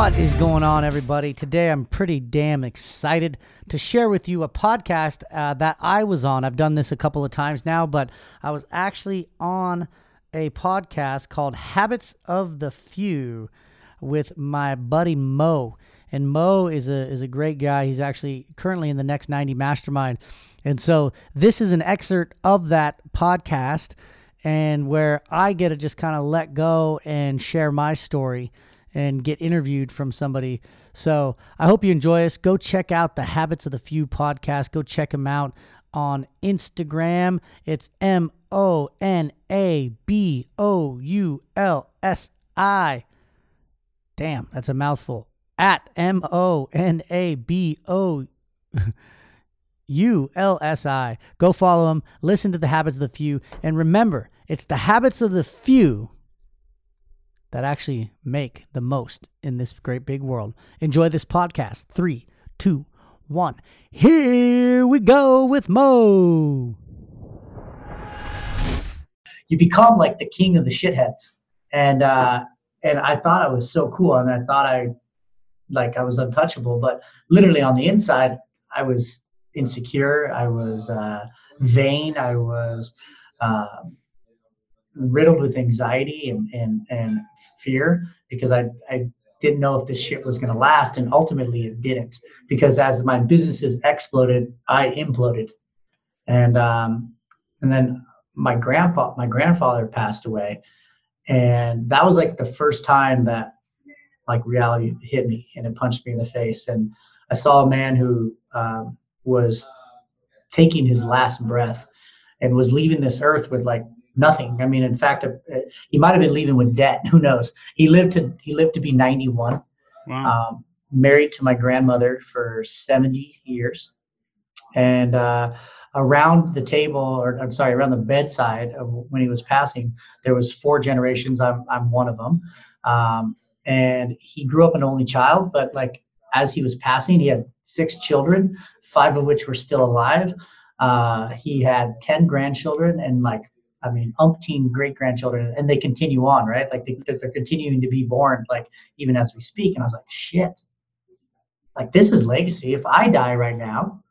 What is going on, everybody? Today I'm pretty damn excited to share with you a podcast uh, that I was on. I've done this a couple of times now, but I was actually on a podcast called Habits of the Few with my buddy Mo. And Mo is a is a great guy. He's actually currently in the next 90 mastermind. And so this is an excerpt of that podcast and where I get to just kind of let go and share my story and get interviewed from somebody. So I hope you enjoy us. Go check out the Habits of the Few podcast. Go check them out on Instagram. It's M O N A B O U L S I. Damn, that's a mouthful. At M O N A B O U L S I. Go follow them. Listen to the habits of the few. And remember, it's the habits of the few that actually make the most in this great big world. Enjoy this podcast. Three, two, one. Here we go with Mo. You become like the king of the shitheads, and uh, and I thought I was so cool, and I thought I like I was untouchable, but literally on the inside, I was insecure. I was uh, vain. I was. Um, riddled with anxiety and, and, and fear because I, I didn't know if this shit was going to last. And ultimately it didn't because as my businesses exploded, I imploded. And, um, and then my grandpa, my grandfather passed away. And that was like the first time that like reality hit me and it punched me in the face. And I saw a man who um, was taking his last breath and was leaving this earth with like nothing. I mean, in fact, uh, he might have been leaving with debt. Who knows? He lived to he lived to be 91. Wow. Um, married to my grandmother for 70 years, and uh, around the table, or I'm sorry, around the bedside of when he was passing, there was four generations. I'm I'm one of them. Um, and he grew up an only child, but like as he was passing, he had six children, five of which were still alive. Uh, he had 10 grandchildren and like I mean, umpteen great grandchildren, and they continue on, right? Like they, they're continuing to be born, like even as we speak. And I was like, shit, like this is legacy. If I die right now,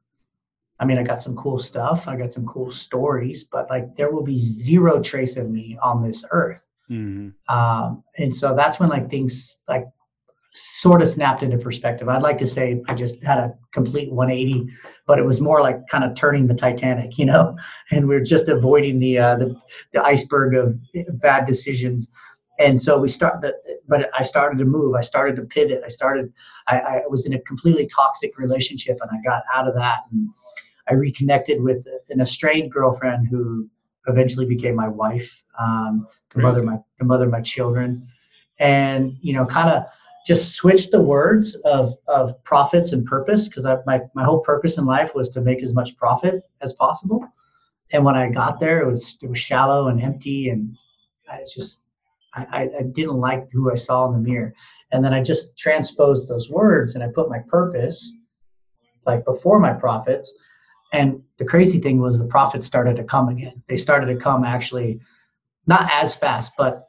I mean, I got some cool stuff, I got some cool stories, but like there will be zero trace of me on this earth. Mm-hmm. Um, and so that's when like things like sort of snapped into perspective. I'd like to say I just had a complete 180, but it was more like kind of turning the Titanic, you know, and we are just avoiding the, uh, the the iceberg of bad decisions. And so we start the, but I started to move. I started to pivot. I started. I, I was in a completely toxic relationship, and I got out of that. And I reconnected with an estranged girlfriend who eventually became my wife, um, the mother my the mother of my children, and you know, kind of just switch the words of, of profits and purpose because my, my whole purpose in life was to make as much profit as possible. And when I got there, it was it was shallow and empty, and I just I, I didn't like who I saw in the mirror. And then I just transposed those words and I put my purpose like before my profits. And the crazy thing was the profits started to come again. They started to come actually not as fast, but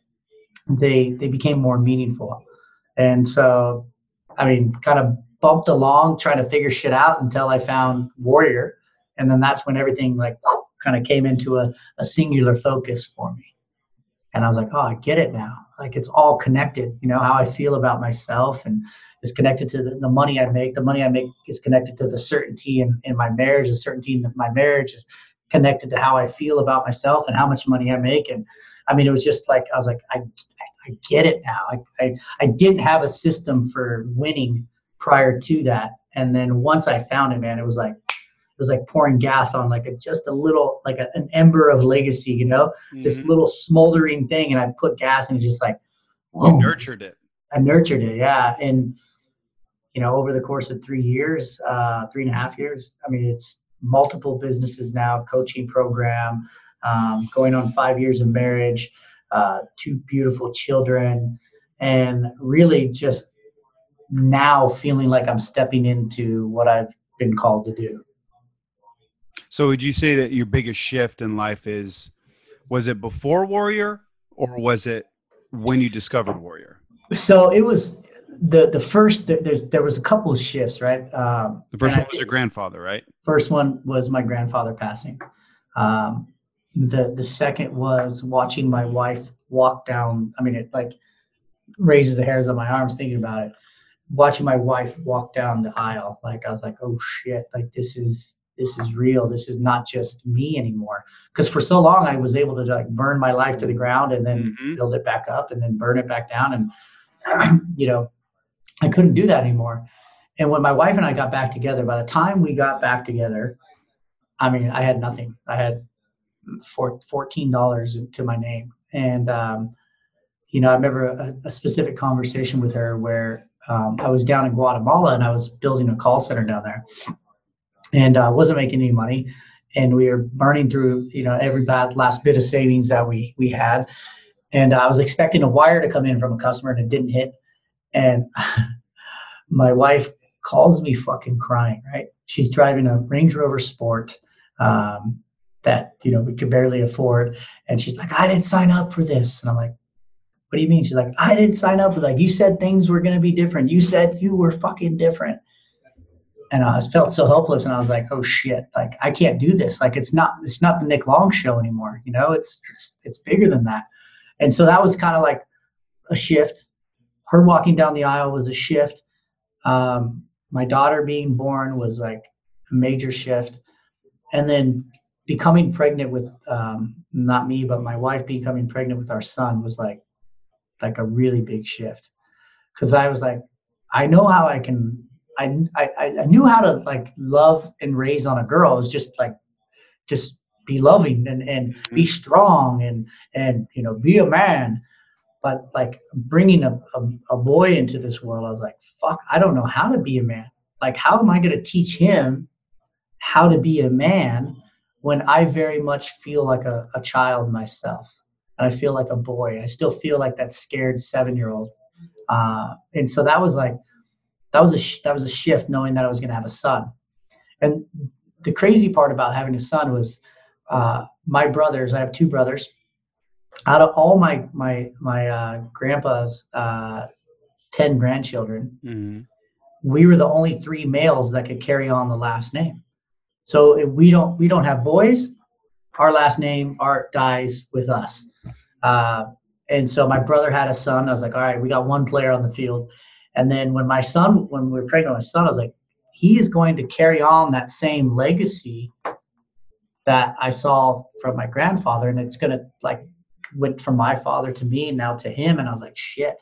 they they became more meaningful. And so, I mean, kind of bumped along trying to figure shit out until I found Warrior. And then that's when everything like kind of came into a, a singular focus for me. And I was like, oh, I get it now. Like it's all connected. You know, how I feel about myself and is connected to the, the money I make. The money I make is connected to the certainty in, in my marriage. The certainty in my marriage is connected to how I feel about myself and how much money I make. And I mean, it was just like, I was like, I, I get it now. I, I, I didn't have a system for winning prior to that. And then once I found it, man, it was like, it was like pouring gas on like a, just a little, like a, an ember of legacy, you know, mm-hmm. this little smoldering thing. And I put gas and it just like, you nurtured it. I nurtured it. Yeah. And, you know, over the course of three years, uh, three and a half years, I mean, it's multiple businesses now, coaching program, um, going on five years of marriage, uh, two beautiful children, and really just now feeling like I'm stepping into what I've been called to do. So, would you say that your biggest shift in life is was it before Warrior or was it when you discovered Warrior? So, it was the the first there- there's there was a couple of shifts, right? Um, The first and I one was your grandfather, right? First one was my grandfather passing. Um, the the second was watching my wife walk down. I mean, it like raises the hairs on my arms thinking about it. Watching my wife walk down the aisle, like I was like, oh shit, like this is this is real. This is not just me anymore. Because for so long I was able to like burn my life to the ground and then Mhm. build it back up and then burn it back down and you know i couldn't do that anymore and when my wife and i got back together by the time we got back together i mean i had nothing i had four, $14 to my name and um, you know i remember a, a specific conversation with her where um, i was down in guatemala and i was building a call center down there and uh, wasn't making any money and we were burning through you know every bad, last bit of savings that we we had and I was expecting a wire to come in from a customer and it didn't hit. And my wife calls me fucking crying, right? She's driving a Range Rover Sport um, that, you know, we could barely afford. And she's like, I didn't sign up for this. And I'm like, what do you mean? She's like, I didn't sign up for like, you said things were going to be different. You said you were fucking different. And I felt so helpless and I was like, oh shit, like I can't do this. Like it's not, it's not the Nick Long show anymore. You know, it's, it's, it's bigger than that. And so that was kind of like a shift. Her walking down the aisle was a shift. Um, my daughter being born was like a major shift. And then becoming pregnant with um, not me, but my wife becoming pregnant with our son was like like a really big shift. Cause I was like, I know how I can I, I I knew how to like love and raise on a girl. It was just like just be loving and, and be strong and and you know be a man but like bringing a, a, a boy into this world i was like fuck i don't know how to be a man like how am i going to teach him how to be a man when i very much feel like a, a child myself and i feel like a boy i still feel like that scared seven year old uh, and so that was like that was a sh- that was a shift knowing that i was going to have a son and the crazy part about having a son was uh, my brothers, I have two brothers. Out of all my my my uh, grandpa's uh, ten grandchildren, Mhm. we were the only three males that could carry on the last name. So if we don't we don't have boys, our last name Art dies with us. Uh, and so my brother had a son. I was like, all right, we got one player on the field. And then when my son, when we were pregnant with my son, I was like, he is going to carry on that same legacy that I saw from my grandfather, and it's gonna like went from my father to me, and now to him, and I was like, shit.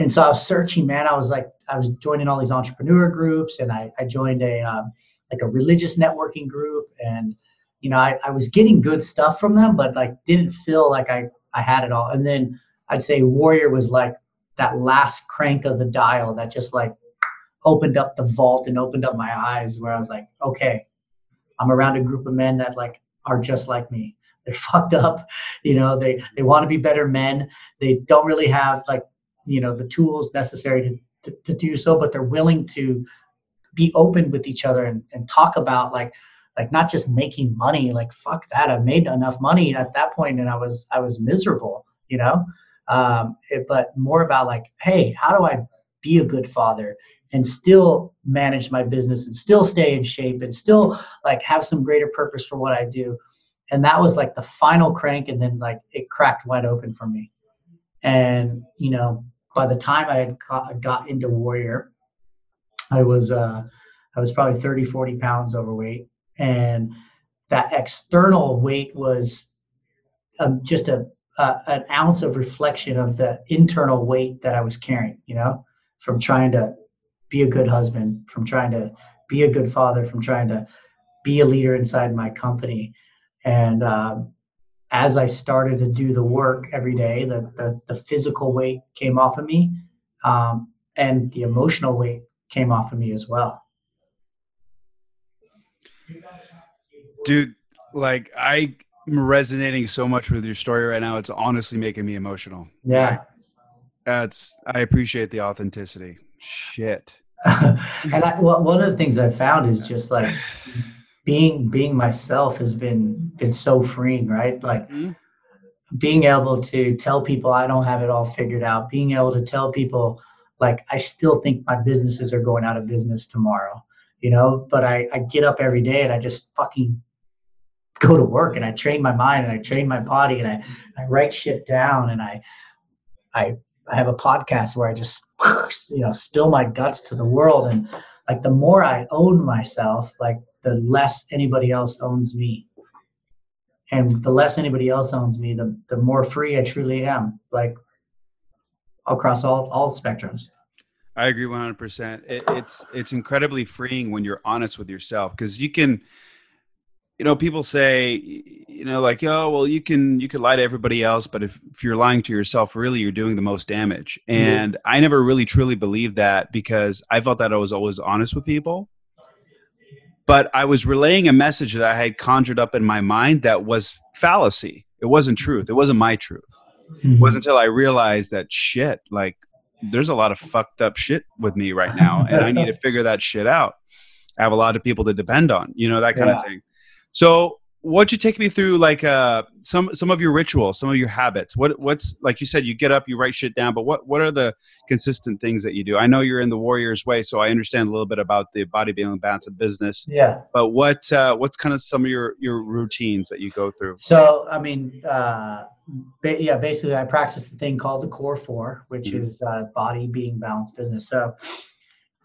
And so I was searching, man. I was like, I was joining all these entrepreneur groups, and I, I joined a um, like a religious networking group, and you know, I, I was getting good stuff from them, but like didn't feel like I I had it all. And then I'd say Warrior was like that last crank of the dial that just like opened up the vault and opened up my eyes, where I was like, okay, I'm around a group of men that like are just like me. They're fucked up, you know. They they want to be better men. They don't really have like you know the tools necessary to, to, to do so, but they're willing to be open with each other and, and talk about like like not just making money. Like fuck that, I made enough money at that point, and I was I was miserable, you know. Um, it, but more about like, hey, how do I be a good father? and still manage my business and still stay in shape and still like have some greater purpose for what I do. And that was like the final crank. And then like it cracked wide open for me. And, you know, by the time I had got, got into Warrior, I was, uh, I was probably 30, 40 pounds overweight. And that external weight was um, just a, an ounce of reflection of the internal weight that I was carrying, you know, from trying to be a good husband, from trying to be a good father, from trying to be a leader inside my company. And um, as I started to do the work every day, the, the, the physical weight came off of me um, and the emotional weight came off of me as well. Dude, like I'm resonating so much with your story right now. It's honestly making me emotional. Yeah. That's I appreciate the authenticity. Shit. and I, well, one of the things I've found is just like being being myself has been been so freeing, right? Like Mhm. being able to tell people I don't have it all figured out, being able to tell people like I still think my businesses are going out of business tomorrow, you know, but I, I get up every day and I just fucking go to work and I train my mind and I train my body and I, I write shit down and I, I, I have a podcast where I just, you know, spill my guts to the world. And like the more I own myself, like the less anybody else owns me. And the less anybody else owns me, the, the more free I truly am, like across all, all spectrums. I agree 100%. It, it's, it's incredibly freeing when you're honest with yourself because you can, you know, people say, you know, like, oh, well, you can you can lie to everybody else, but if, if you're lying to yourself, really, you're doing the most damage. And mm-hmm. I never really truly believed that because I felt that I was always honest with people, but I was relaying a message that I had conjured up in my mind that was fallacy. It wasn't truth. It wasn't my truth. Mm-hmm. It wasn't until I realized that shit, like, there's a lot of fucked up shit with me right now, and I need to figure that shit out. I have a lot of people to depend on, you know, that kind yeah. of thing. So, what'd you take me through, like uh, some some of your rituals, some of your habits? What what's like you said, you get up, you write shit down, but what what are the consistent things that you do? I know you're in the Warriors way, so I understand a little bit about the bodybuilding balance of business. Yeah. But what uh, what's kind of some of your your routines that you go through? So, I mean. Uh, yeah, basically, I practice the thing called the Core Four, which mm-hmm. is uh, body, being, balance, business. So,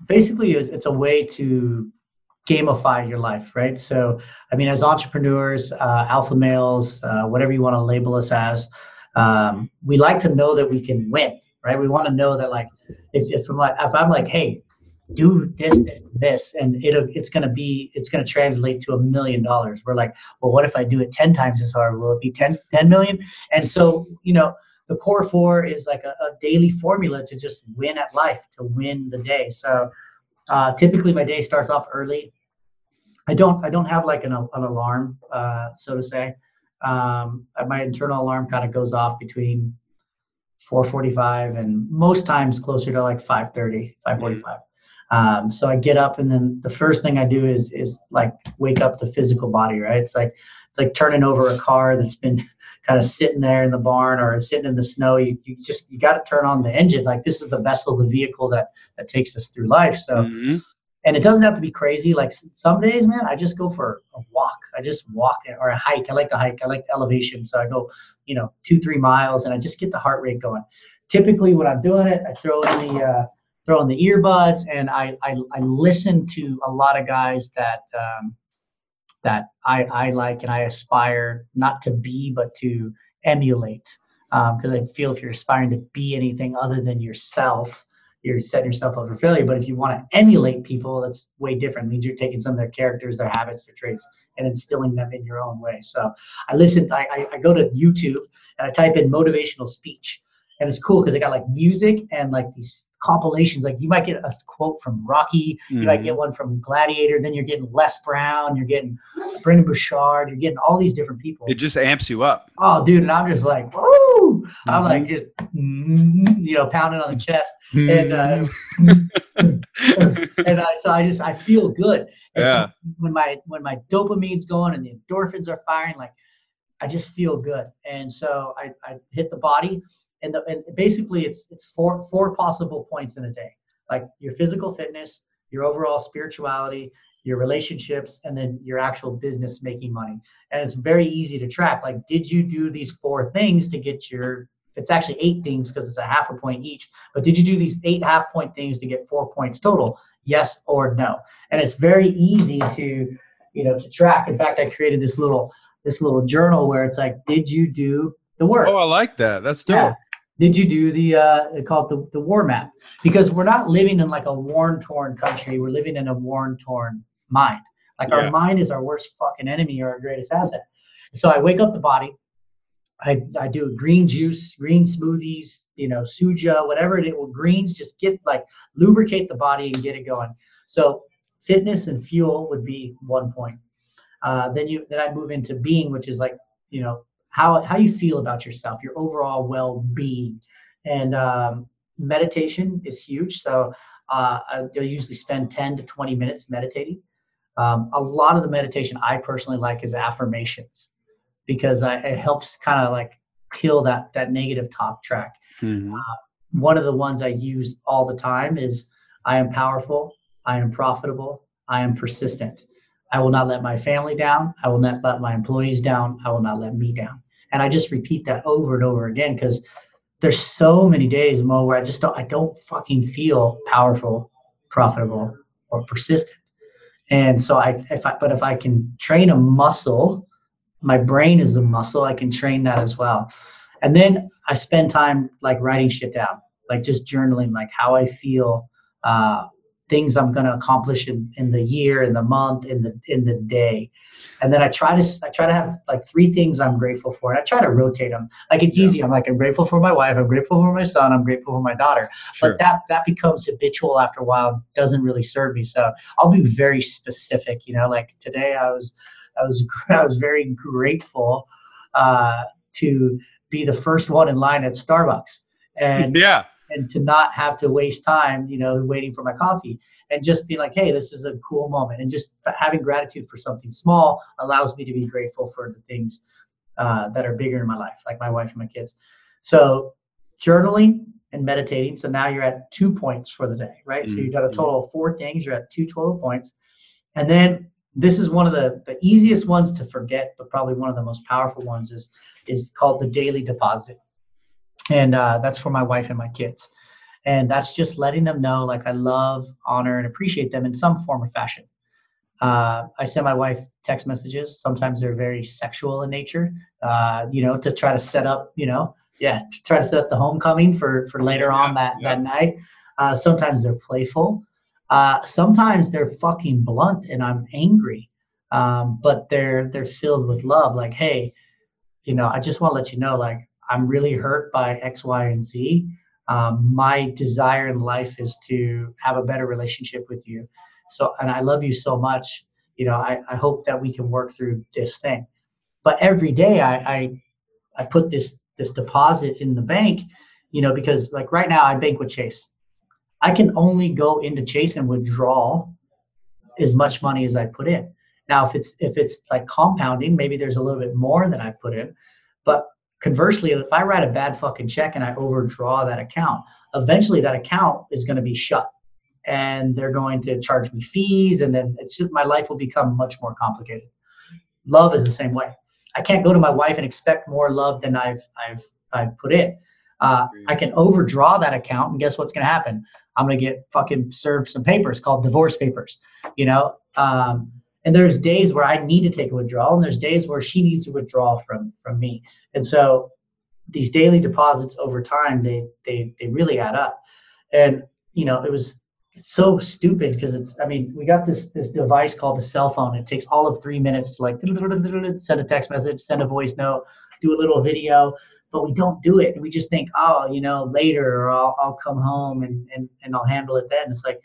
basically, it's, it's a way to gamify your life, right? So, I mean, as entrepreneurs, uh, alpha males, uh, whatever you want to label us as, um, we like to know that we can win, right? We want to know that, like, if, if I'm like, if I'm like, hey, do this, this, this, and it'll it's gonna be, it's gonna translate to a million dollars. We're like, well, what if I do it ten times as hard? Will it be 10, 10 million? And so, you know, the core four is like a, a daily formula to just win at life, to win the day. So uh, typically, my day starts off early. I don't I don't have like an, an alarm, uh, so to say. Um, my internal alarm kind of goes off between 4:45 and most times closer to like 5:30, 5:45. Um, so I get up and then the first thing I do is is like wake up the physical body, right? It's like it's like turning over a car that's been kind of sitting there in the barn or sitting in the snow. You, you just you got to turn on the engine. Like this is the vessel, the vehicle that that takes us through life. So. Mm-hmm. And it doesn't have to be crazy. Like some days, man, I just go for a walk. I just walk or a hike. I like to hike. I like elevation. So I go, you know, two, three miles and I just get the heart rate going. Typically, when I'm doing it, I throw in the, uh, throw in the earbuds and I, I, I listen to a lot of guys that, um, that I, I like and I aspire not to be, but to emulate. Because um, I feel if you're aspiring to be anything other than yourself, you're setting yourself up for failure. But if you want to emulate people, that's way different. It means you're taking some of their characters, their habits, their traits, and instilling them in your own way. So I listen, I, I, I go to YouTube and I type in motivational speech. And it's cool because they got like music and like these compilations. Like you might get a quote from Rocky, mm-hmm. you might mm-hmm. get one from Gladiator, then you're getting Les Brown, you're getting Brendon Burchard, you're getting all these different people. It just amps you up. Oh, dude, and I'm just like, woo! Mm-hmm. I'm like just, you know, pounding on the chest, and uh, and I, so I just I feel good. And yeah. So when my when my dopamine's going and the endorphins are firing, like I just feel good, and so I I hit the body and, the, and basically it's it's four four possible points in a day. Like your physical fitness your overall spirituality your relationships and then your actual business making money. And it's very easy to track like did you do these four things to get your it's actually eight things because it's a half a point each but did you do these eight half point things to get four points total? Yes or no. And it's very easy to you know to track. In fact i created this little this little journal where it's like did you do the work? Oh i like that. That's dope. yeah did you do the uh, they call it the, the war map because we're not living in like a worn torn country we're living in a worn torn mind like yeah. our mind is our worst fucking enemy or our greatest asset so i wake up the body I, I do green juice, green smoothies, you know, suja, whatever it will greens, just get like lubricate the body and get it going. So fitness and fuel would be one point. Uh, then you then I move into being, which is like, you know, how how you feel about yourself, your overall well-being, and um, meditation is huge. So uh, I usually spend 10 to 20 minutes meditating. Um, a lot of the meditation I personally like is affirmations because I, it helps kind of like kill that that negative talk track. Mm-hmm. Uh, one of the ones I use all the time is I am powerful, I am profitable, I am persistent. I will not let my family down. I will not let my employees down. I will not let me down. And I just repeat that over and over again because there's so many days, Mo, where I just don't I don't fucking feel powerful, profitable, or persistent. And so I if I but if I can train a muscle, my brain is a muscle, I can train that as well. And then I spend time like writing shit down, like just journaling, like how I feel, uh, things I'm going to accomplish in, in the year, in the month, in the in the day, and then I try to I try to have like three things I'm grateful for, and I try to rotate them. Like it's yeah. easy. I'm like I'm grateful for my wife, I'm grateful for my son, I'm grateful for my daughter. Sure. But that that becomes habitual after a while. Doesn't really serve me. So I'll be very specific. You know, like today I was I was I was very grateful uh, to be the first one in line at Starbucks. And yeah, and to not have to waste time, you know, waiting for my coffee and just be like, hey, this is a cool moment. And just having gratitude for something small allows me to be grateful for the things uh, that are bigger in my life, like my wife and my kids. So journaling and meditating. So now you're at two points for the day, right? Mm-hmm. So you've got a total of four things. You're at two total points. And then this is one of the, the easiest ones to forget, but probably one of the most powerful ones is, is called the daily deposit and uh, that's for my wife and my kids. And that's just letting them know like i love honor and appreciate them in some form or fashion. Uh, i send my wife text messages. Sometimes they're very sexual in nature uh, you know to try to set up you know yeah to try to set up the homecoming for for later yeah, on that yeah. that night. Uh, sometimes they're playful. Uh, sometimes they're fucking blunt and i'm angry. Um, but they're they're filled with love. Like hey you know i just want to let you know like I'm really hurt by X, Y, and Z. Um, my desire in life is to have a better relationship with you. So, and I love you so much. You know, I, I hope that we can work through this thing. But every day I, I, I put this this deposit in the bank, you know, because like right now I bank with Chase. I can only go into Chase and withdraw as much money as I put in. Now, if it's if it's like compounding, maybe there's a little bit more than I put in. But Conversely, if I write a bad fucking check and I overdraw that account, eventually that account is going to be shut and they're going to charge me fees and then it's just my life will become much more complicated. Love is the same way. I can't go to my wife and expect more love than I've I've I've put in. Uh, I can overdraw that account, and guess what's going to happen? I'm going to get fucking served some papers called divorce papers. You know, um, and there's days where I need to take a withdrawal, and there's days where she needs to withdraw from from me. And so these daily deposits over time, they they they really add up. And you know, it was so stupid because it's I mean, we got this this device called a cell phone. It takes all of three minutes to like send a text message, send a voice note, do a little video, but we don't do it. And we just think, oh, you know, later or I'll, I'll come home and, and, and I'll handle it then. It's like,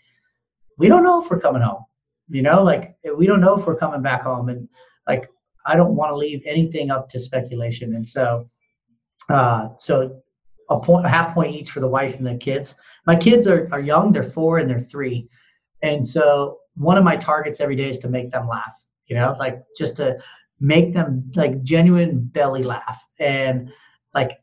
we don't know if we're coming home you know like we don't know if we're coming back home and like i don't want to leave anything up to speculation and so uh so a point a half point each for the wife and the kids. My kids are, are young they're four and they're three and so one of my targets every day is to make them laugh you know like just to make them like genuine belly laugh and like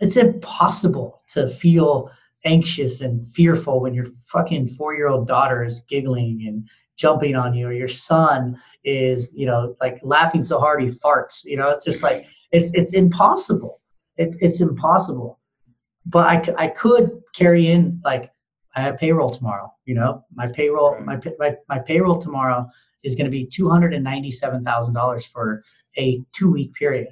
it's impossible to feel anxious and fearful when your fucking four year old daughter is giggling and jumping on you or your son is you know like laughing so hard he farts you know it's just like it's it's impossible. It, it's impossible. But I, I could carry in like i have payroll tomorrow you know? My payroll my, my, my payroll tomorrow is going to be $297000 for a two week period.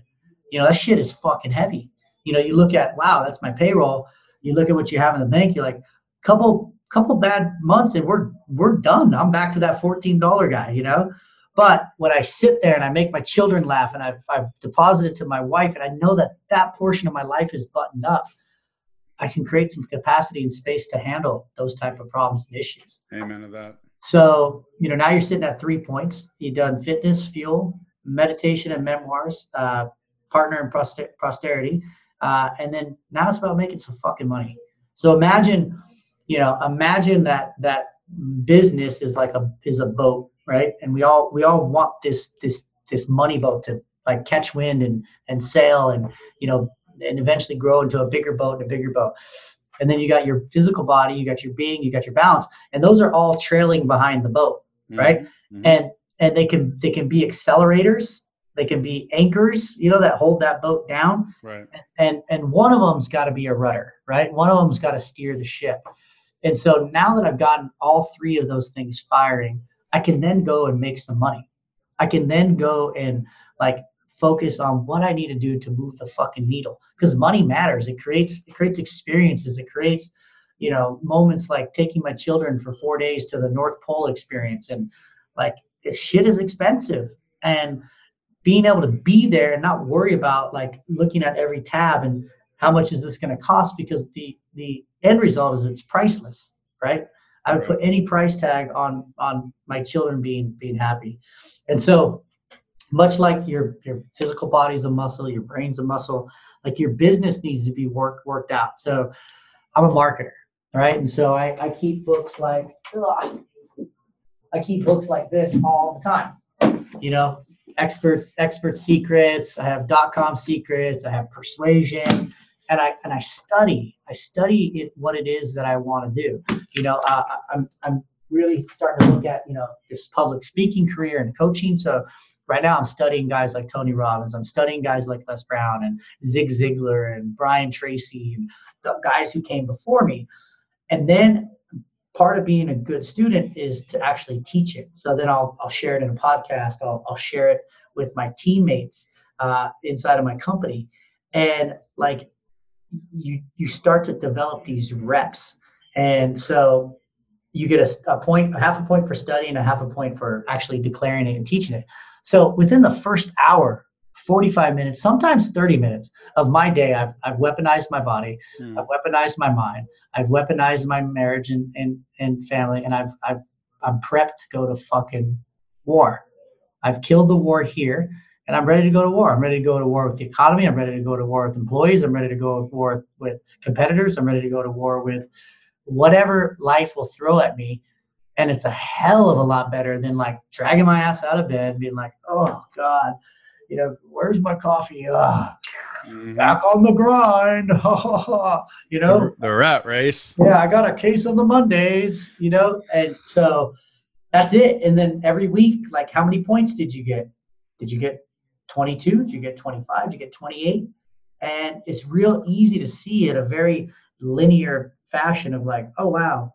You know that shit is fucking heavy. You know you look at wow that's my payroll. You look at what you have in the bank you're like couple couple bad months and we're we're done. I'm back to that $14 guy, you know. But when I sit there and I make my children laugh and I've, I've deposited to my wife and I know that that portion of my life is buttoned up, I can create some capacity and space to handle those type of problems and issues. Amen to that. So, you know, now you're sitting at three points. You've done fitness, fuel, meditation, and memoirs, uh, partner and poster- posterity. Uh, and then now it's about making some fucking money. So imagine you know imagine that that business is like a is a boat right and we all we all want this this this money boat to like catch wind and and sail and you know and eventually grow into a bigger boat and a bigger boat and then you got your physical body, you got your being, you got your balance, and those are all trailing behind the boat, right? Mhm. And and they can they can be accelerators, they can be anchors, you know, that hold that boat down, Right. and and one of them's got to be a rudder, right? One of them's got to steer the ship. And so now that I've gotten all three of those things firing, I can then go and make some money. I can then go and like focus on what I need to do to move the fucking needle because money matters. It creates it creates experiences. It creates you know moments like taking my children for four days to the North Pole experience and like this shit is expensive and being able to be there and not worry about like looking at every tab and how much is this going to cost because the the end result is it's priceless right? I would put any price tag on on my children being being happy. And so much like your your physical body's a muscle your brain's a muscle like your business needs to be worked worked out. So i'm a marketer right? And so i i keep books like ugh, i keep books like this all the time. You know experts expert secrets i have dot com secrets i have persuasion and i and i study i study it what it is that i want to do you know uh, i'm i'm really starting to look at you know this public speaking career and coaching so right now i'm studying guys like tony robbins i'm studying guys like les brown and zig ziglar and brian tracy and the guys who came before me and then part of being a good student is to actually teach it. So then I'll, I'll share it in a podcast. I'll, I'll share it with my teammates uh, inside of my company. And like you, you start to develop these reps. And so you get a, a point, a half a point for studying, a half a point for actually declaring it and teaching it. So within the first hour, 45 minutes, sometimes 30 minutes of my day, I've, I've weaponized my body. Hmm. I've weaponized my mind. I've weaponized my marriage and, and, and family, and I've I've I'm prepped to go to fucking war. I've killed the war here, and I'm ready to go to war. I'm ready to go to war with the economy. I'm ready to go to war with employees. I'm ready to go to war with competitors. I'm ready to go to war with whatever life will throw at me. And it's a hell of a lot better than like dragging my ass out of bed, being like, oh God, you know, where's my coffee? Ah, back on the grind. you know, the, the rat race. yeah, I got a case on the Mondays, you know, and so that's it. And then every week, like, how many points did you get? Did you get 22? Did you get 25? Did you get 28? And it's real easy to see in a very linear fashion of like, oh wow,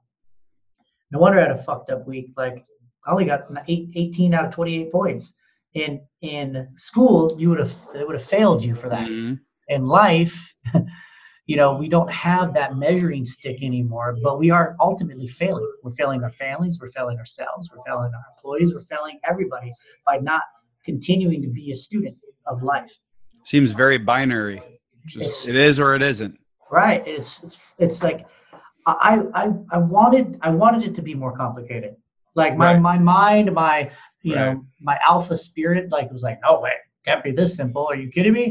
no wonder I had a fucked up week. Like, I only got eight, 18 out of 28 points. In in school, you would have they would have failed you for that Mhm. in life, you know, we don't have that measuring stick anymore, but we are ultimately failing. We're failing our families, we're failing ourselves, we're failing our employees, we're failing everybody by not continuing to be a student of life. Seems very binary. Just it is or it isn't. Right. It's it's, it's like I, I I wanted I wanted it to be more complicated. Like my Right. my mind, my you Right. know, my alpha spirit, like was like, no way, can't be this simple. Are you kidding me?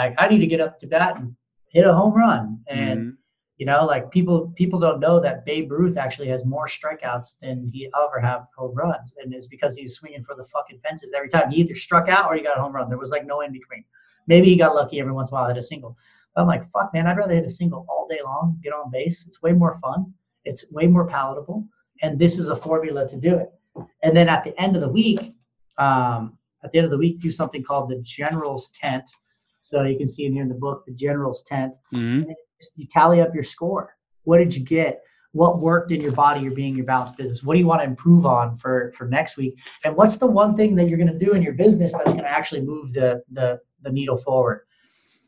Like I need to get up to bat and hit a home run. And Mhm. You know, like people people don't know that Babe Ruth actually has more strikeouts than he ever have home runs, and it's because he was swinging for the fucking fences every time. He either struck out or he got a home run. There was like no in between. Maybe he got lucky every once in a while hit a single. But I'm like, fuck, man, I'd rather hit a single all day long, get on base. It's way more fun. It's way more palatable, and this is a formula to do it. And then at the end of the week, um, at the end of the week, do something called the general's tent. So you can see in here in the book, the general's tent Mhm. You tally up your score. What did you get? What worked in your body, your being, your balance business? What do you want to improve on for for next week? And what's the one thing that you're going to do in your business that's going to actually move the the the needle forward?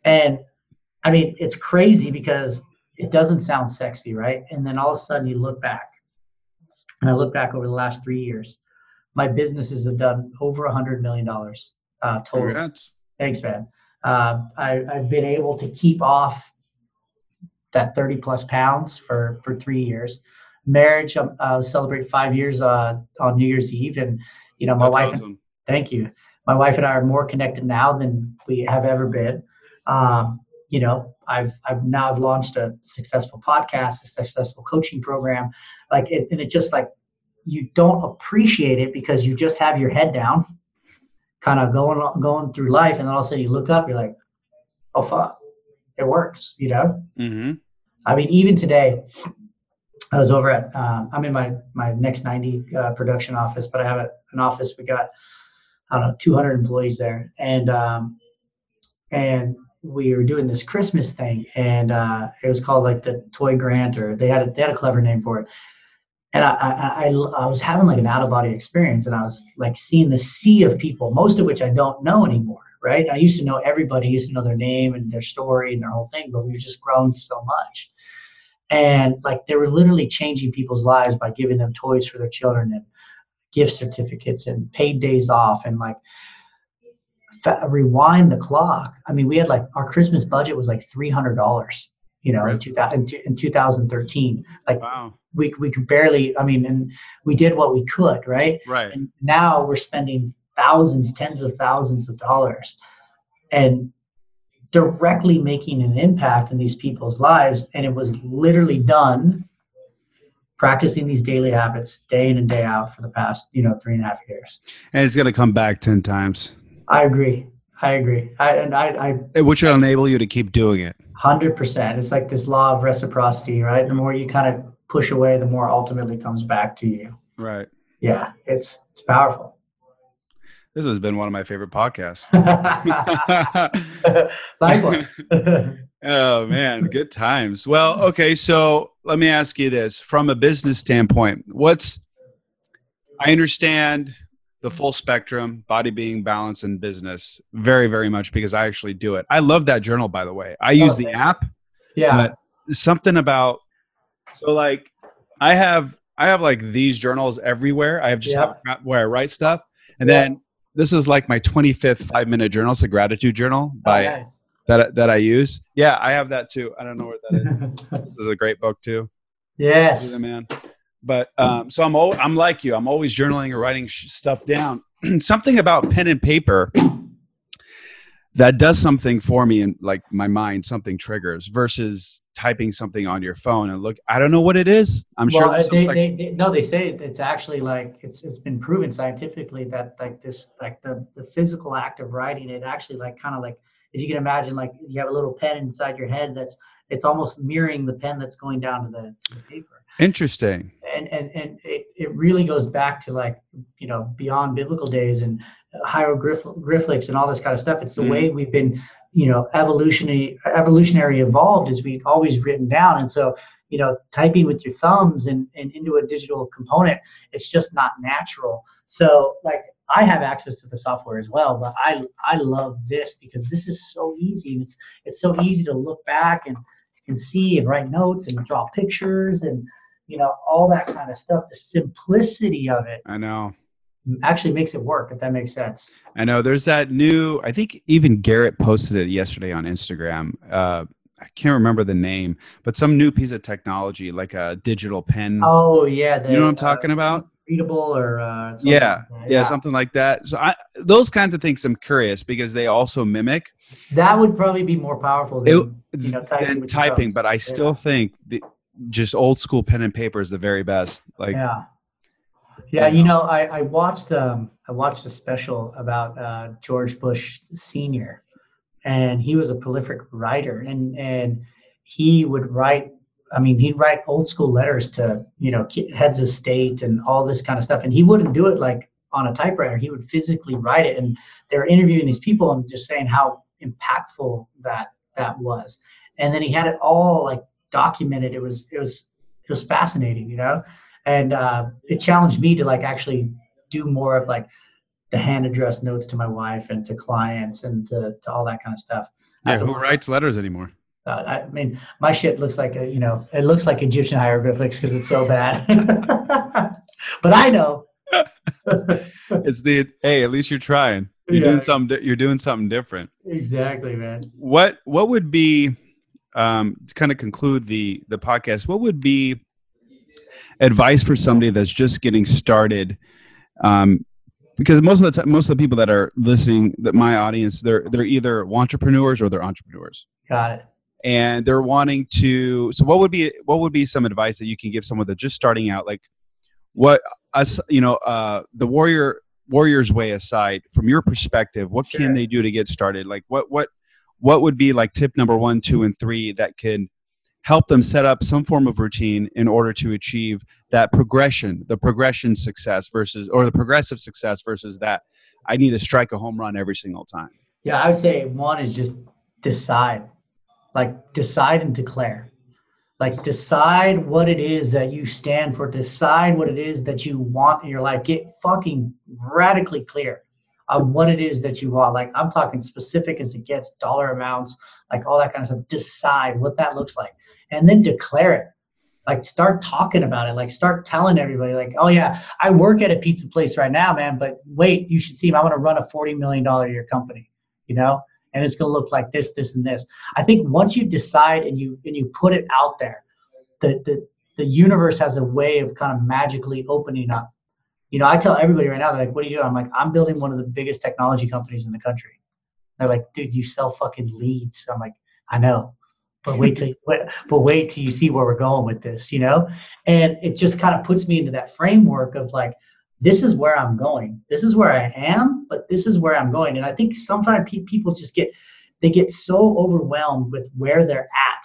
And I mean, it's crazy because it doesn't sound sexy, right? And then all of a sudden you look back, and I look back over the last three years, my businesses have done over a hundred million dollars uh, total. Congrats. Thanks, man. Uh, I, I've been able to keep off that 30 plus pounds for, for three years. Marriage, um, uh, celebrate five years uh, on New Year's Eve. And, you know, my That's wife, awesome. thank you. My wife and I are more connected now than we have ever been. Um, you know, I've, I've now I've launched a successful podcast, a successful coaching program. Like, it, and it just like, you don't appreciate it because you just have your head down kind of going going through life, and then all of a sudden you look up, you're like, "Oh fuck, it works," you know. hmm I mean, even today, I was over at, um, I'm in my, my next 90 uh, production office, but I have a, an office. We got, I don't know, 200 employees there. And, um, and we were doing this Christmas thing and, uh, it was called like the toy grant or they had a, they had a clever name for it. And I, I, I, I was having like an out of body experience and I was like seeing the sea of people, most of which I don't know anymore. Right. I used to know everybody, I used to know their name and their story and their whole thing, but we've just grown so much and like they were literally changing people's lives by giving them toys for their children and gift certificates and paid days off and like fa- rewind the clock. I mean we had like our christmas budget was like $300 you know right. in, 2000, in 2013 like wow. we, we could barely i mean and we did what we could right? Right. And now we're spending thousands tens of thousands of dollars. And directly making an impact in these people's lives. And it was literally done practicing these daily habits day in and day out for the past, you know, three and a half years. And it's going to come back 10 times. I agree. I agree. I, and I, I, which will enable you to keep doing it. Hundred percent. It's like this law of reciprocity, right? The more you kind of push away, the more ultimately comes back to you. Right. Yeah. It's, it's powerful. This has been one of my favorite podcasts. Likewise. oh man, good times. Well, okay, so let me ask you this from a business standpoint. What's I understand the full spectrum, body being balance in business very, very much because I actually do it. I love that journal, by the way. I oh, use the app. Yeah. But something about so like I have I have like these journals everywhere. I have just where I write stuff. And then this is like my 25th five minute journal. It's a gratitude journal oh, by oh, nice. that that I use. Yeah, I have that too. I don't know where that is. this is a great book too. Yes, man. But um, so I'm I'm like you. I'm always journaling or writing sh- stuff down. Something about pen and paper that does something for me and like my mind something triggers versus typing something on your phone and look i don't know what it is. I'm well, sure they, like, they, they, no they say it's actually like it's, it's been proven scientifically that like this like the, the physical act of writing it actually like kind of like if you can imagine like you have a little pen inside your head that's it's almost mirroring the pen that's going down to the, to the paper interesting and and and it, it really goes back to like you know beyond biblical days and hieroglyphics and all this kind of stuff. It's the mm. way we've been, you know, evolutionary evolutionary evolved as we've always written down. And so, you know, typing with your thumbs and, and into a digital component, it's just not natural. So like I have access to the software as well, but I I love this because this is so easy. It's it's so easy to look back and and see and write notes and draw pictures and you know all that kind of stuff. The simplicity of it. I know. actually makes it work if that makes sense. I know. There's that new i think even garrett posted it yesterday on instagram. Uh, i can't remember the name but some new piece of technology like a digital pen. Oh yeah the, you know what i'm talking uh, about readable or uh, yeah, like yeah, yeah. something like that. So i those kinds of things i'm curious because they also mimic that would probably be more powerful than, it, you know, typing, than typing but i still yeah. think the, just old school pen and paper is the very best. Like yeah. yeah, you know, I, I watched um, I watched a special about uh, George Bush Senior, and he was a prolific writer, and and he would write. I mean, he'd write old school letters to you know heads of state and all this kind of stuff, and he wouldn't do it like on a typewriter. He would physically write it, and they're interviewing these people and just saying how impactful that that was, and then he had it all like documented. It was it was it was fascinating, you know and uh, it challenged me to like actually do more of like the hand addressed notes to my wife and to clients and to, to all that kind of stuff. Yeah, who writes letters anymore? Uh, I mean, my shit looks like a, you know, it looks like Egyptian hieroglyphics because it's so bad. but I know. it's the hey, at least you're trying. You're yeah. doing something. You're doing something different. Exactly, man. What What would be um, to kind of conclude the the podcast? What would be advice for somebody that's just getting started um, because most of the time most of the people that are listening that my audience they're they're either entrepreneurs or they're entrepreneurs got it and they're wanting to so what would be what would be some advice that you can give someone that's just starting out like what us you know uh the warrior warrior's way aside from your perspective what sure. can they do to get started like what what what would be like tip number one two and three that can help them set up some form of routine in order to achieve that progression, the progression success versus, or the progressive success versus that I need to strike a home run every single time? Yeah, I would say one is just decide, like decide and declare. Like decide what it is that you stand for. Decide what it is that you want in your life. Get fucking radically clear on what it is that you want. Like I'm talking specific as it gets, dollar amounts, like all that kind of stuff. Decide what that looks like and then declare it like start talking about it like start telling everybody like oh yeah i work at a pizza place right now man but wait you should see i want to run a 40 million dollar year company you know and it's going to look like this this and this. I think once you decide and you and you put it out there the the the universe has a way of kind of magically opening up. You know i tell everybody right now they're like what are you doing i'm like i'm building one of the biggest technology companies in the country. They're like dude you sell fucking leads. I'm like i know but wait till but wait till you see where we're going with this you know? And it just kind of puts me into that framework of like this is where i'm going. This is where i am but this is where i'm going. And i think sometimes pe- people just get they get so overwhelmed with where they're at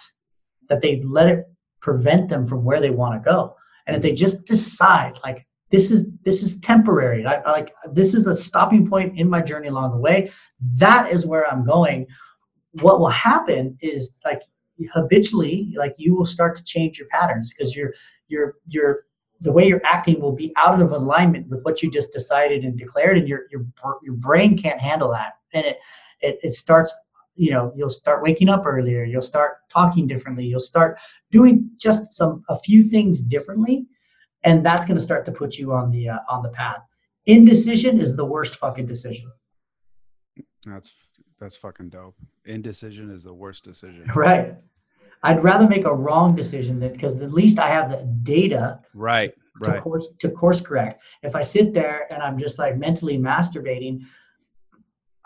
that they let it prevent them from where they want to go. And if they just decide like this is this is temporary I, I like this is a stopping point in my journey along the way that is where i'm going. What will happen is like habitually like you will start to change your patterns because you're you're you're the way you're acting will be out of alignment with what you just decided and declared and your your your brain can't handle that. And it it, it starts you know you'll start waking up earlier you'll start talking differently you'll start doing just some a few things differently and that's going to start to put you on the uh, on the path. Indecision is the worst fucking decision. That's that's fucking dope. Indecision is the worst decision. Right I'd rather make a wrong decision than because at least I have the data right to right course to course correct. If I sit there and I'm just like mentally masturbating,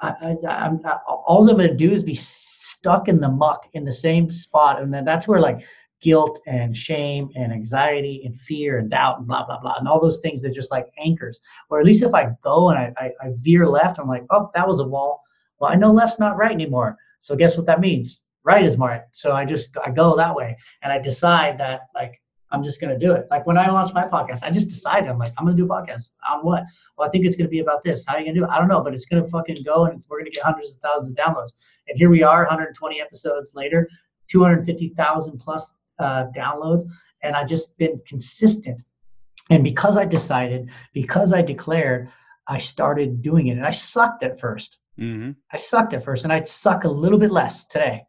I, I, am all I'm going to do is be stuck in the muck in the same spot, and then that's where like guilt and shame and anxiety and fear and doubt and blah blah blah and all those things that just like anchors. Or at least if I go and I, I, I veer left, I'm like, oh, that was a wall. Well, I know left's not right anymore. So guess what that means? Right is right. So I just I go that way and I decide that like I'm just gonna do it. Like when I launched my podcast, I just decided I'm like I'm gonna do a podcast on what? Well, I think it's gonna be about this. How are you gonna do it? I don't know, but it's gonna fucking go and we're gonna get hundreds of thousands of downloads. And here we are, 120 episodes later, 250,000 plus uh, downloads, and I've just been consistent. And because I decided, because I declared, I started doing it, and I sucked at 1st mm-hmm. I sucked at first, and I'd suck a little bit less today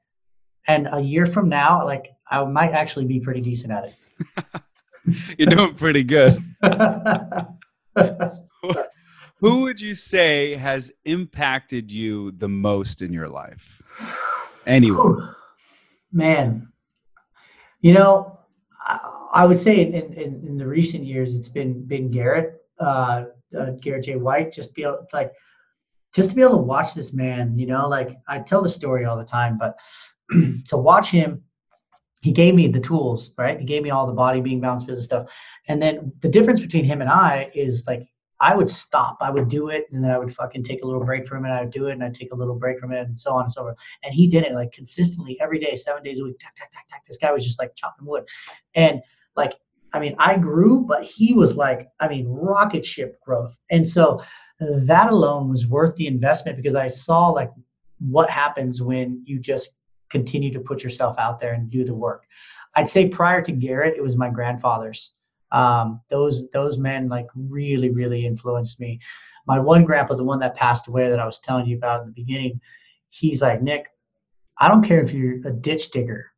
and a year from now like i might actually be pretty decent at it. You're doing pretty good. Who would you say has impacted you the most in your life? Anyone. Man. You know i, I would say in, in, in, the recent years it's been been garrett uh, uh, garrett j. White just be able like just to be able to watch this man you know like i tell the story all the time but to watch him, he gave me the tools, right? He gave me all the body being balanced business stuff. And then the difference between him and I is like I would stop, I would do it, and then I would fucking take a little break from it. I would do it, and I'd take a little break from it, and so on and so forth. And he did it like consistently every day, seven days a week. Tack, tack, tack, tack. This guy was just like chopping wood, and like I mean, I grew, but he was like, I mean, rocket ship growth. And so that alone was worth the investment because I saw like what happens when you just continue to put yourself out there and do the work. I'd say prior to Garrett, it was my grandfathers. Um, those those men like really really influenced me. My one grandpa, the one that passed away that I was telling you about in the beginning, he's like Nick. I don't care if you're a ditch digger,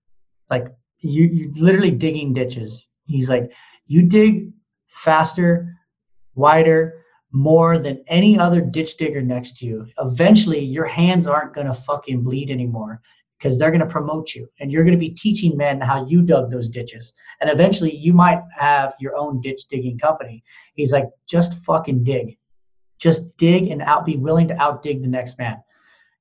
like you you literally digging ditches. He's like you dig faster, wider, more than any other ditch digger next to you. Eventually, your hands aren't gonna fucking bleed anymore because they're going to promote you and you're going to be teaching men how you dug those ditches. And eventually you might have your own ditch digging company. He's like, just fucking dig. Just dig and out be willing to outdig the next man.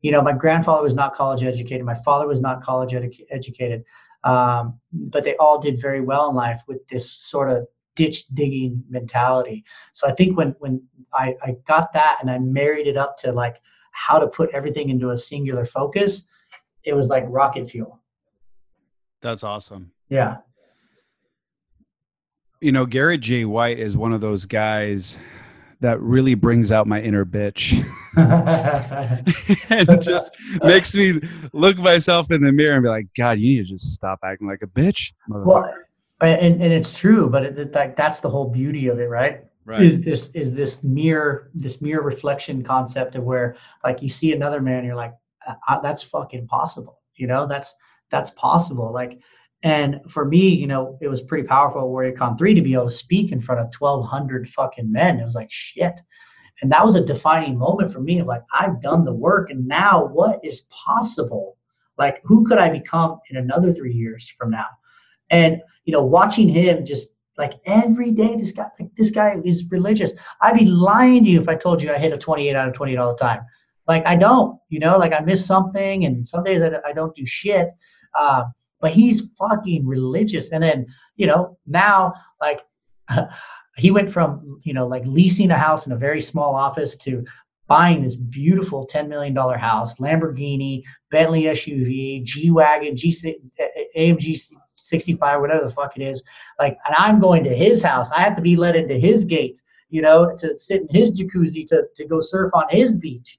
You know, my grandfather was not college educated. My father was not college edu- educated. Um, but they all did very well in life with this sort of ditch digging mentality. So I think when when I, I got that and I married it up to like how to put everything into a singular focus, it was like rocket fuel. That's awesome. Yeah. You know, Garrett J. White is one of those guys that really brings out my inner bitch and just makes me look myself in the mirror and be like, God, you need to just stop acting like a bitch. Well, and, and it's true, but it, like that's the whole beauty of it, right? Right. Is this is this mirror this mirror reflection concept of where like you see another man, you're like, that's fucking possible, you know? That's that's possible. Like, and for me, you know, it was pretty powerful at WarriorCon 3 to be able to speak in front of 1,200 fucking men. It was like, shit. And that was a defining moment for me of like, I've done the work and now what is possible? Like, who could I become in another three years from now? And, you know, watching him just like every day, this guy, like this guy is religious. I'd be lying to you if I told you I hit a 28 out of 28 all the time. Like I don't, you know, like I miss something and some days I, I don't do shit. Uh, but he's fucking religious. And then, you know, now like he went from, you know, like leasing a house in a very small office to buying this beautiful $10 million house, Lamborghini, Bentley SUV, G Wagon, G AMG 65, whatever the fuck it is. Like, and I'm going to his house. I have to be let into his gate, you know, to sit in his jacuzzi to, to go surf on his beach.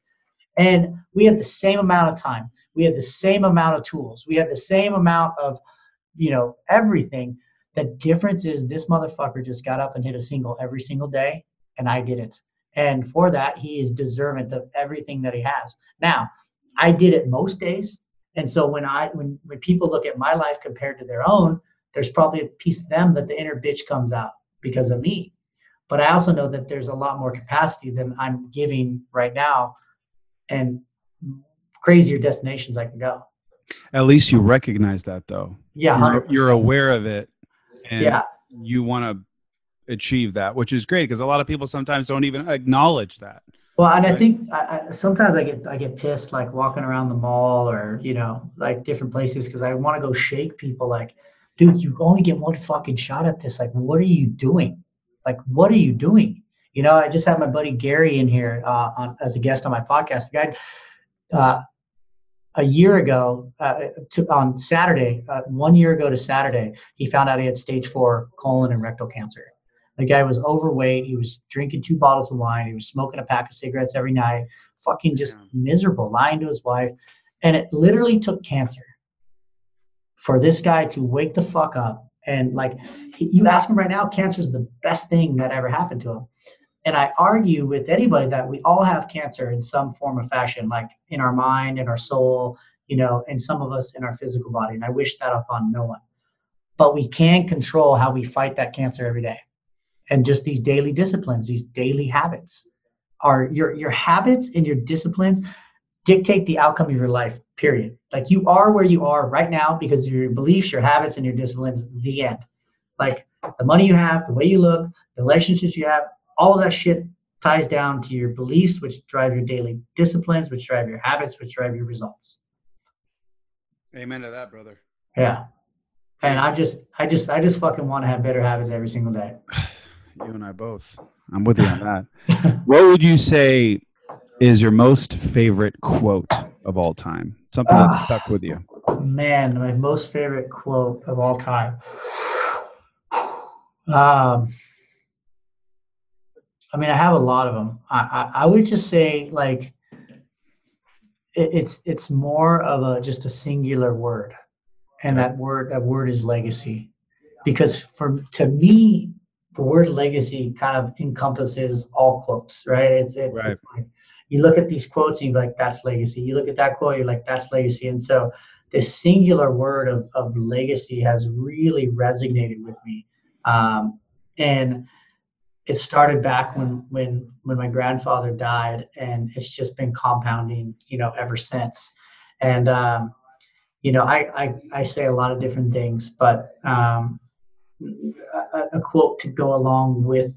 And we had the same amount of time. We had the same amount of tools. We had the same amount of, you know, everything. The difference is this motherfucker just got up and hit a single every single day, and I didn't. And for that, he is deserving of everything that he has. Now, I did it most days. And so when I when when people look at my life compared to their own, there's probably a piece of them that the inner bitch comes out because of me. But I also know that there's a lot more capacity than I'm giving right now and crazier destinations I can go. At least you recognize that though. Yeah. You're, you're aware of it. And yeah. You want to achieve that, which is great because a lot of people sometimes don't even acknowledge that. Well, and right? I think I, I, sometimes I get I get pissed like walking around the mall or you know like different places because I want to go shake people like, dude, you only get one fucking shot at this. Like, what are you doing? Like, what are you doing? You know, I just had my buddy Gary in here uh, on, as a guest on my podcast. The guy, uh, a year ago, uh, to, on Saturday, uh, one year ago to Saturday, he found out he had stage four colon and rectal cancer. The guy was overweight. He was drinking two bottles of wine. He was smoking a pack of cigarettes every night. Fucking just miserable, lying to his wife. And it literally took cancer for this guy to wake the fuck up. And like, you ask him right now, cancer is the best thing that ever happened to him. And I argue with anybody that we all have cancer in some form or fashion, like in our mind, in our soul, you know, and some of us in our physical body. And I wish that upon no one. But we can control how we fight that cancer every day. And just these daily disciplines, these daily habits are your your habits and your disciplines dictate the outcome of your life, period. Like you are where you are right now because of your beliefs, your habits, and your disciplines, the end. Like the money you have, the way you look, the relationships you have, all of that shit ties down to your beliefs, which drive your daily disciplines, which drive your habits, which drive your results. Amen to that, brother. Yeah. And I just, I just, I just fucking want to have better habits every single day. You and I both. I'm with you on that. what would you say is your most favorite quote of all time? Something that uh, stuck with you. Man, my most favorite quote of all time. Um, I mean, I have a lot of them. I, I, I would just say like it, it's it's more of a just a singular word, and that word that word is legacy, because for to me the word legacy kind of encompasses all quotes, right? It's it's, right. it's like you look at these quotes and you're like that's legacy. You look at that quote, you're like that's legacy, and so this singular word of of legacy has really resonated with me, um, and it started back when when when my grandfather died and it's just been compounding you know ever since. And um, you know I, I i say a lot of different things but um, a, a, quote to go along with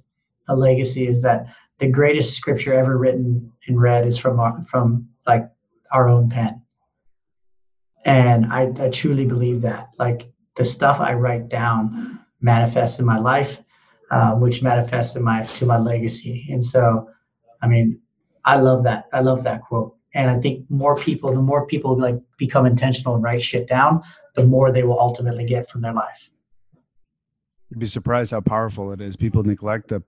a legacy is that the greatest scripture ever written and read is from our, from like our own pen. And I, I truly believe that. Like the stuff i write down manifests in my life uh, which manifests in my to my legacy. And so, I mean, I love that. I love that quote. And I think more people, the more people like become intentional and write shit down, the more they will ultimately get from their life. You'd be surprised how powerful it is. People neglect the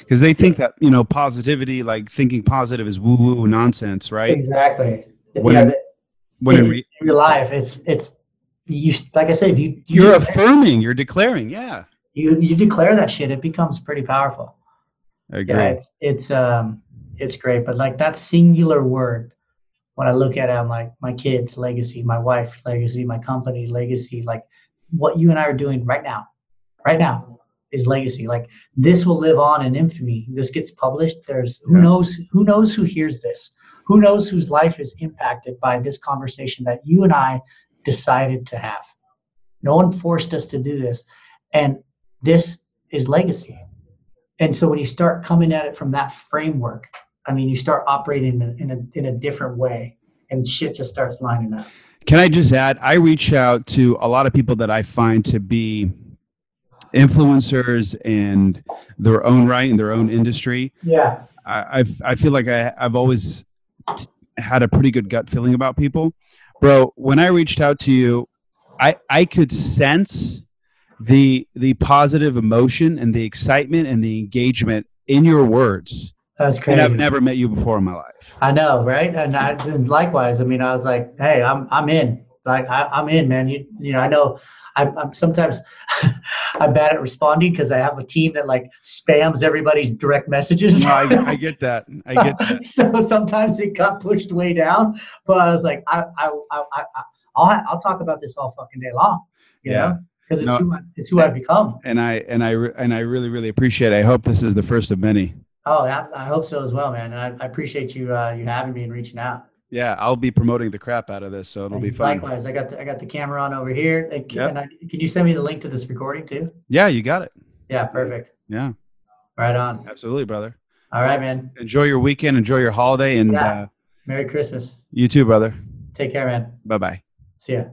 because they think that you know positivity, like thinking positive, is woo woo nonsense, right? Exactly. When yeah, When in re- in real life, it's it's you. Like I said, if you you, you're affirming, you're declaring. Yeah, you you declare that shit, it becomes pretty powerful. I agree. Yeah, it's it's um it's great, but like that singular word, when I look at it, I'm like my kids' legacy, my wife legacy, my company legacy, like what you and I are doing right now, right now is legacy. Like this will live on in infamy. This gets published. There's who Yeah. knows who knows who hears this, who knows whose life is impacted by this conversation that you and I decided to have. No one forced us to do this, and this is legacy. And so when you start coming at it from that framework, I mean, you start operating in a, in a, in a different way and shit just starts lining up. Can I just add? I reach out to a lot of people that I find to be influencers and their own right in their own industry. Yeah. I I've, I feel like I I've always t- had a pretty good gut feeling about people, bro. When I reached out to you, I I could sense the the positive emotion and the excitement and the engagement in your words. That's crazy. And. I've never met you before in my life. I know, right? And, I, and likewise, I mean, I was like, hey, I'm I'm in. Like I, I'm in, man. You you know, I know. I'm, I'm sometimes I'm bad at responding because I have a team that like spams everybody's direct messages. No, I, I get that. I get that. so sometimes it got pushed way down. But I was like, I I I, I I'll I'll talk about this all fucking day long. You Yeah. know, because it's No. who I, it's who I've become. And I and I and I really really appreciate it. I hope this is the first of many. Oh, I, I hope so as well, man. And I, I appreciate you uh, you having me and reaching out. Yeah, I'll be promoting the crap out of this, so it'll be fun. Likewise, I got the, I got the camera on over here. Can, Yep. and I, can you send me the link to this recording too? Yeah, you got it. Yeah, perfect. Yeah, Right on. absolutely, brother. All right, man. Enjoy your weekend. Enjoy your holiday, and Yeah. uh, Merry Christmas. you too, brother. Take care, man. Bye bye. See ya.